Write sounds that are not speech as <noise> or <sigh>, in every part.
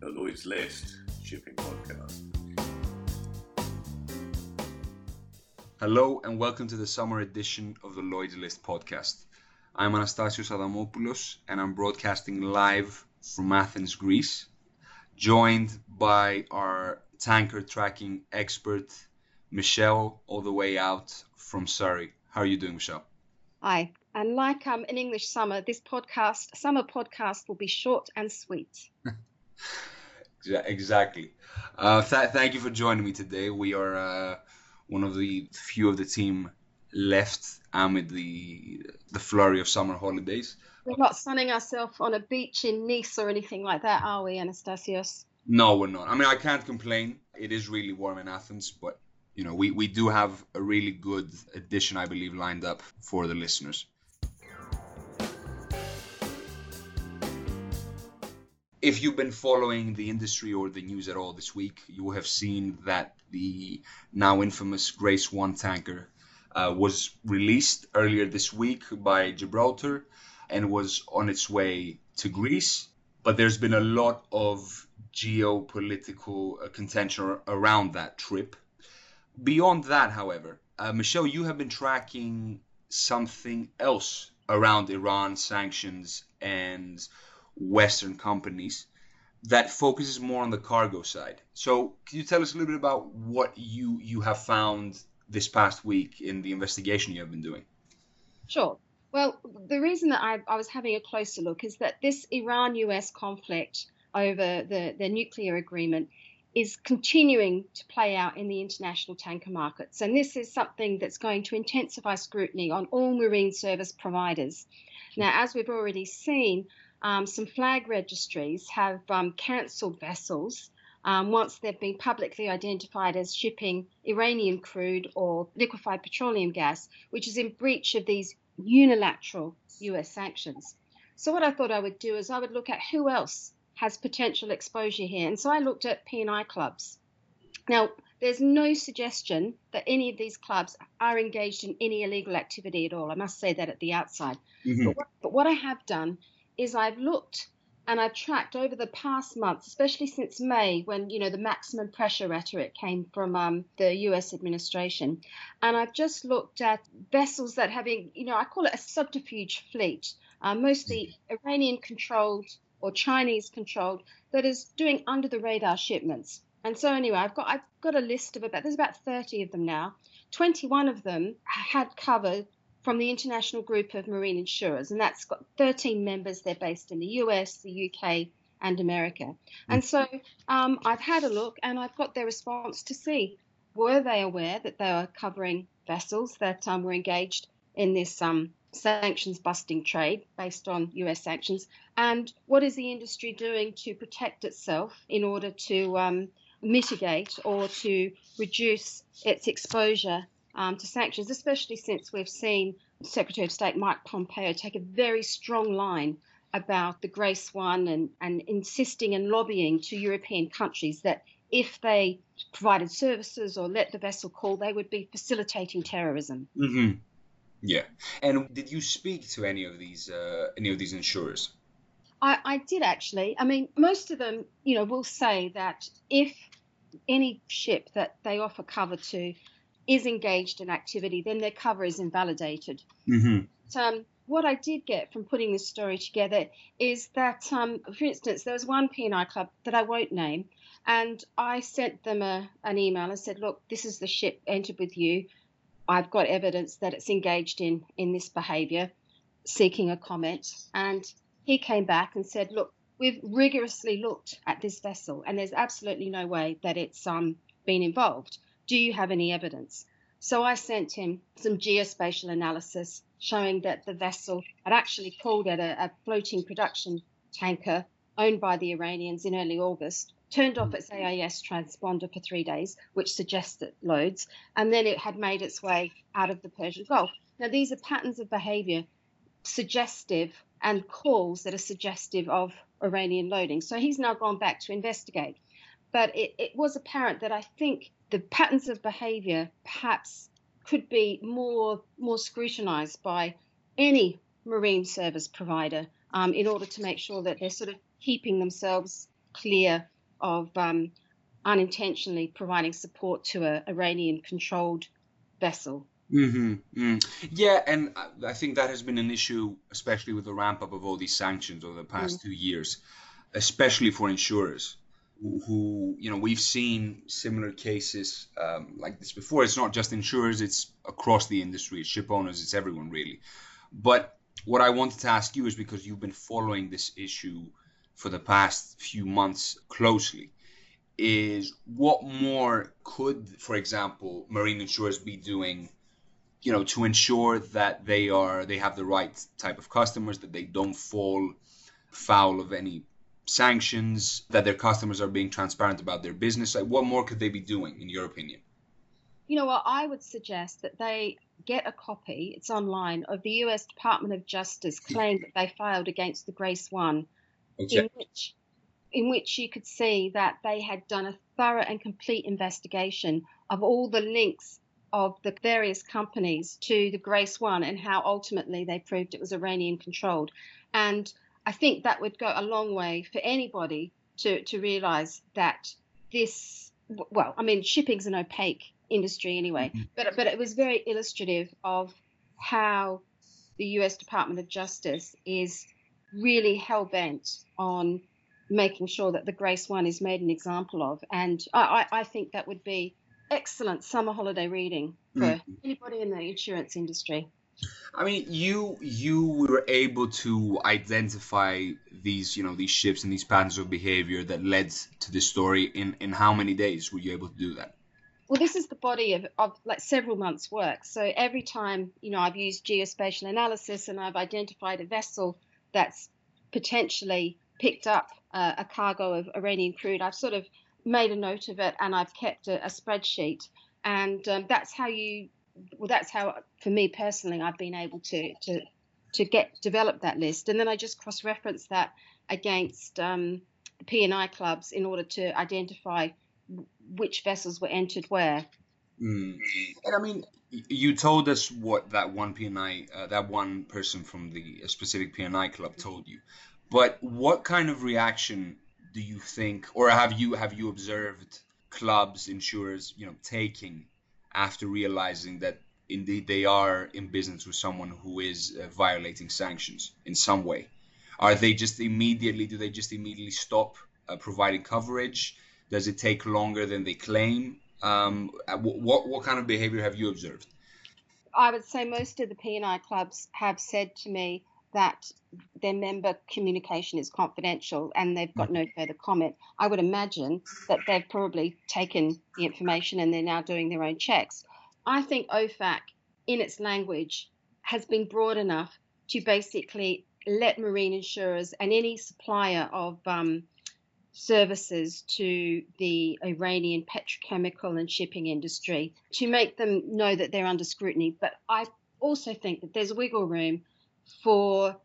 the Lloyd's List shipping podcast. Hello and welcome to the summer edition of the Lloyd's List podcast. I'm Anastasios Adamopoulos and I'm broadcasting live from Athens, Greece, joined by our tanker tracking expert, Michelle, all the way out from Surrey. How are you doing, Michelle? Hi. And like um, an English summer, this podcast, summer podcast, will be short and sweet. <laughs> exactly. Uh, th- thank you for joining me today. We are uh, one of the few of the team left amid the the flurry of summer holidays. We're not sunning ourselves on a beach in Nice or anything like that, are we, Anastasios? No, we're not. I mean, I can't complain. It is really warm in Athens, but you know, we, we do have a really good edition, I believe, lined up for the listeners. If you've been following the industry or the news at all this week, you have seen that the now infamous Grace One tanker uh, was released earlier this week by Gibraltar and was on its way to Greece. But there's been a lot of geopolitical uh, contention around that trip. Beyond that, however, uh, Michelle, you have been tracking something else around Iran sanctions and Western companies that focuses more on the cargo side. So, can you tell us a little bit about what you you have found this past week in the investigation you have been doing? Sure. Well, the reason that I, I was having a closer look is that this Iran US conflict over the, the nuclear agreement is continuing to play out in the international tanker markets. And this is something that's going to intensify scrutiny on all marine service providers. Now, as we've already seen, um, some flag registries have um, cancelled vessels um, once they've been publicly identified as shipping Iranian crude or liquefied petroleum gas, which is in breach of these unilateral US sanctions. So, what I thought I would do is I would look at who else has potential exposure here. And so I looked at P&I clubs. Now, there's no suggestion that any of these clubs are engaged in any illegal activity at all. I must say that at the outside. Mm-hmm. But, what, but what I have done is I've looked and I've tracked over the past months, especially since May, when you know the maximum pressure rhetoric came from um, the U.S. administration, and I've just looked at vessels that having, you know, I call it a subterfuge fleet, uh, mostly. Iranian-controlled or Chinese controlled, that is doing under the radar shipments. And so anyway, I've got I've got a list of about there's about 30 of them now. 21 of them had cover from the International Group of Marine Insurers, and that's got 13 members. They're based in the US, the UK, and America. And so um, I've had a look and I've got their response to see were they aware that they were covering vessels that um, were engaged in this um, sanctions busting trade based on US sanctions? And what is the industry doing to protect itself in order to um, mitigate or to reduce its exposure um, to sanctions, especially since we've seen Secretary of State Mike Pompeo take a very strong line about the Grace One and, and insisting and lobbying to European countries that if they provided services or let the vessel call, they would be facilitating terrorism. Mm-hmm. Yeah. And did you speak to any of these uh, any of these insurers? I, I did actually. I mean, most of them, you know, will say that if any ship that they offer cover to is engaged in activity, then their cover is invalidated. Mm-hmm. um, what I did get from putting this story together is that, um, for instance, there was one P&I club that I won't name, and I sent them a, an email and said, "Look, this is the ship entered with you. I've got evidence that it's engaged in in this behaviour, seeking a comment." And he came back and said, "Look, we've rigorously looked at this vessel, and there's absolutely no way that it's um, been involved." Do you have any evidence? So I sent him some geospatial analysis showing that the vessel had actually called at a, a floating production tanker owned by the Iranians in early August, turned off its AIS transponder for three days, which suggested loads, and then it had made its way out of the Persian Gulf. Now, these are patterns of behavior suggestive and calls that are suggestive of Iranian loading. So he's now gone back to investigate. But it, it was apparent that I think the patterns of behavior perhaps could be more more scrutinized by any marine service provider um, in order to make sure that they're sort of keeping themselves clear of um, unintentionally providing support to a Iranian controlled vessel. Mm-hmm. Mm. Yeah, and I think that has been an issue, especially with the ramp up of all these sanctions over the past mm. two years, especially for insurers who, you know, we've seen similar cases um, like this before. It's not just insurers, it's across the industry, it's ship owners, it's everyone really. But what I wanted to ask you is because you've been following this issue for the past few months closely is what more could, for example, marine insurers be doing, you know, to ensure that they are they have the right type of customers, that they don't fall foul of any sanctions, that their customers are being transparent about their business? Like, what more could they be doing, in your opinion? You know what? I would suggest that they get a copy, it's online, of the US Department of Justice claim that they filed against the Grace One, okay. in which in which you could see that they had done a thorough and complete investigation of all the links of the various companies to the Grace One and how ultimately they proved it was Iranian controlled. And I think that would go a long way for anybody to, to realize that this, well, I mean, shipping's an opaque industry anyway, mm-hmm. but, but it was very illustrative of how the US Department of Justice is really hell bent on making sure that the Grace One is made an example of. And I, I think that would be excellent summer holiday reading for mm. anybody in the insurance industry. I mean, you you were able to identify these, you know, these shifts and these patterns of behavior that led to this story. In in how many days were you able to do that? Well, this is the body of, of like several months' work. So every time, you know, I've used geospatial analysis and I've identified a vessel that's potentially picked up uh, a cargo of Iranian crude, I've sort of made a note of it and I've kept a, a spreadsheet. And um, that's how you well, that's how, for me personally, I've been able to to to get develop that list, and then I just cross reference that against um, the P and I clubs in order to identify which vessels were entered where. Mm. And I mean, you told us what that one P&I, uh, that one person from the specific P&I club told you, but what kind of reaction do you think, or have you have you observed clubs, insurers, you know, taking after realizing that indeed they are in business with someone who is uh, violating sanctions in some way? Are they just immediately, do they just immediately stop uh, providing coverage? Does it take longer than they claim? Um, what, what kind of behavior have you observed? I would say most of the P&I clubs have said to me that their member communication is confidential and they've got no further comment. I would imagine that they've probably taken the information and they're now doing their own checks. I think OFAC, in its language, has been broad enough to basically let marine insurers and any supplier of um, services to the Iranian petrochemical and shipping industry to make them know that they're under scrutiny. But I also think that there's wiggle room for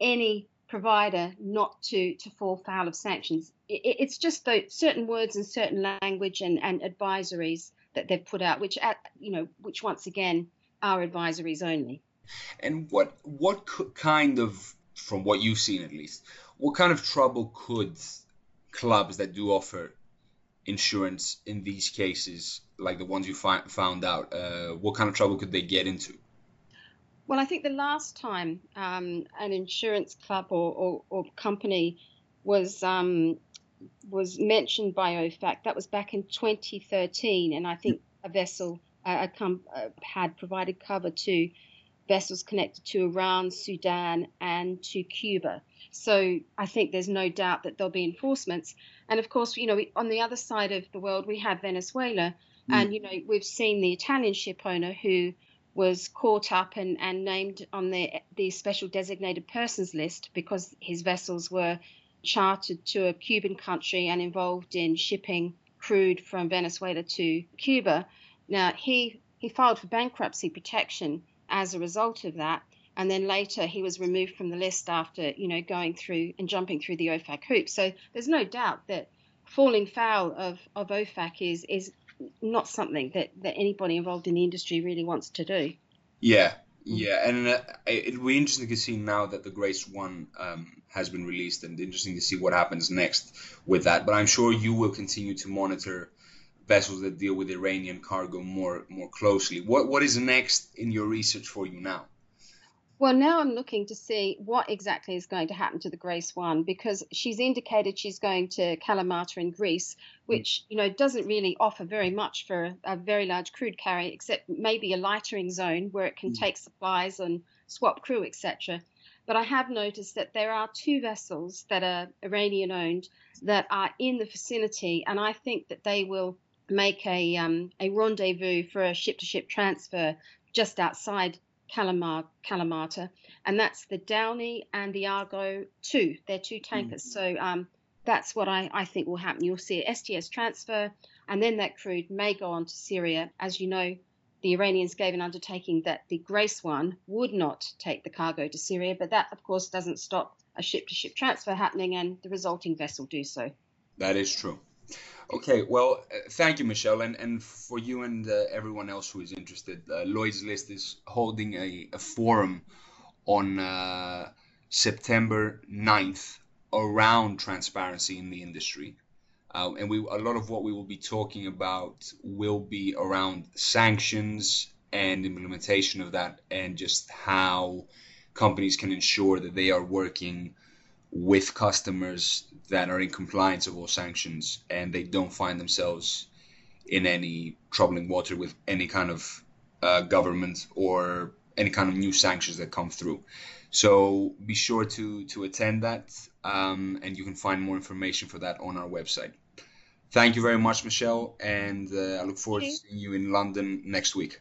any provider not to to fall foul of sanctions. It, it's just the certain words and certain language and, and advisories that they've put out, which at, you know, which once again are advisories only. And what what kind of, from what you've seen at least, what kind of trouble could clubs that do offer insurance in these cases, like the ones you fi- found out, uh, what kind of trouble could they get into? Well, I think the last time um, an insurance club or, or, or company was um, was mentioned by OFAC, that was back in 2013, and I think a vessel uh, a com- uh, had provided cover to vessels connected to Iran, Sudan, and to Cuba. So I think there's no doubt that there'll be enforcements. And of course, you know, on the other side of the world, we have Venezuela, mm. and you know, we've seen the Italian ship owner who was caught up and, and named on the, the special designated persons list because his vessels were chartered to a Cuban country and involved in shipping crude from Venezuela to Cuba. Now, he, he filed for bankruptcy protection as a result of that. And then later he was removed from the list after, you know, going through and jumping through the OFAC hoop. So there's no doubt that falling foul of, of OFAC is, is not something that, that anybody involved in the industry really wants to do. Yeah, Yeah, and uh, it'll be interesting to see now that the Grace One um, has been released, and interesting to see what happens next with that. But I'm sure you will continue to monitor vessels that deal with Iranian cargo more more closely. What what is next in your research for you now? Well, now I'm looking to see what exactly is going to happen to the Grace One because she's indicated she's going to Kalamata in Greece, which you know doesn't really offer very much for a very large crude carrier, except maybe a lightering zone where it can mm. take supplies and swap crew, etc. But I have noticed that there are two vessels that are Iranian owned that are in the vicinity, and I think that they will make a um, a rendezvous for a ship to ship transfer just outside Kalamar, Kalamata, and that's the Downey and the Argo 2. They're two tankers. Mm. So um, that's what I, I think will happen. You'll see a STS transfer, and then that crude may go on to Syria. As you know, the Iranians gave an undertaking that the Grace one would not take the cargo to Syria, but that, of course, doesn't stop a ship to ship transfer happening and the resulting vessel do so. That is true. Okay, well, uh, thank you, Michelle, and and for you and uh, everyone else who is interested, uh, Lloyd's List is holding a, a forum on uh, September 9th around transparency in the industry, uh, and we a lot of what we will be talking about will be around sanctions and implementation of that, and just how companies can ensure that they are working with customers that are in compliance of all sanctions and they don't find themselves in any troubling water with any kind of uh, government or any kind of new sanctions that come through. So be sure to to attend that, um, and you can find more information for that on our website. Thank you very much, Michelle, and uh, I look forward to seeing you in London next week.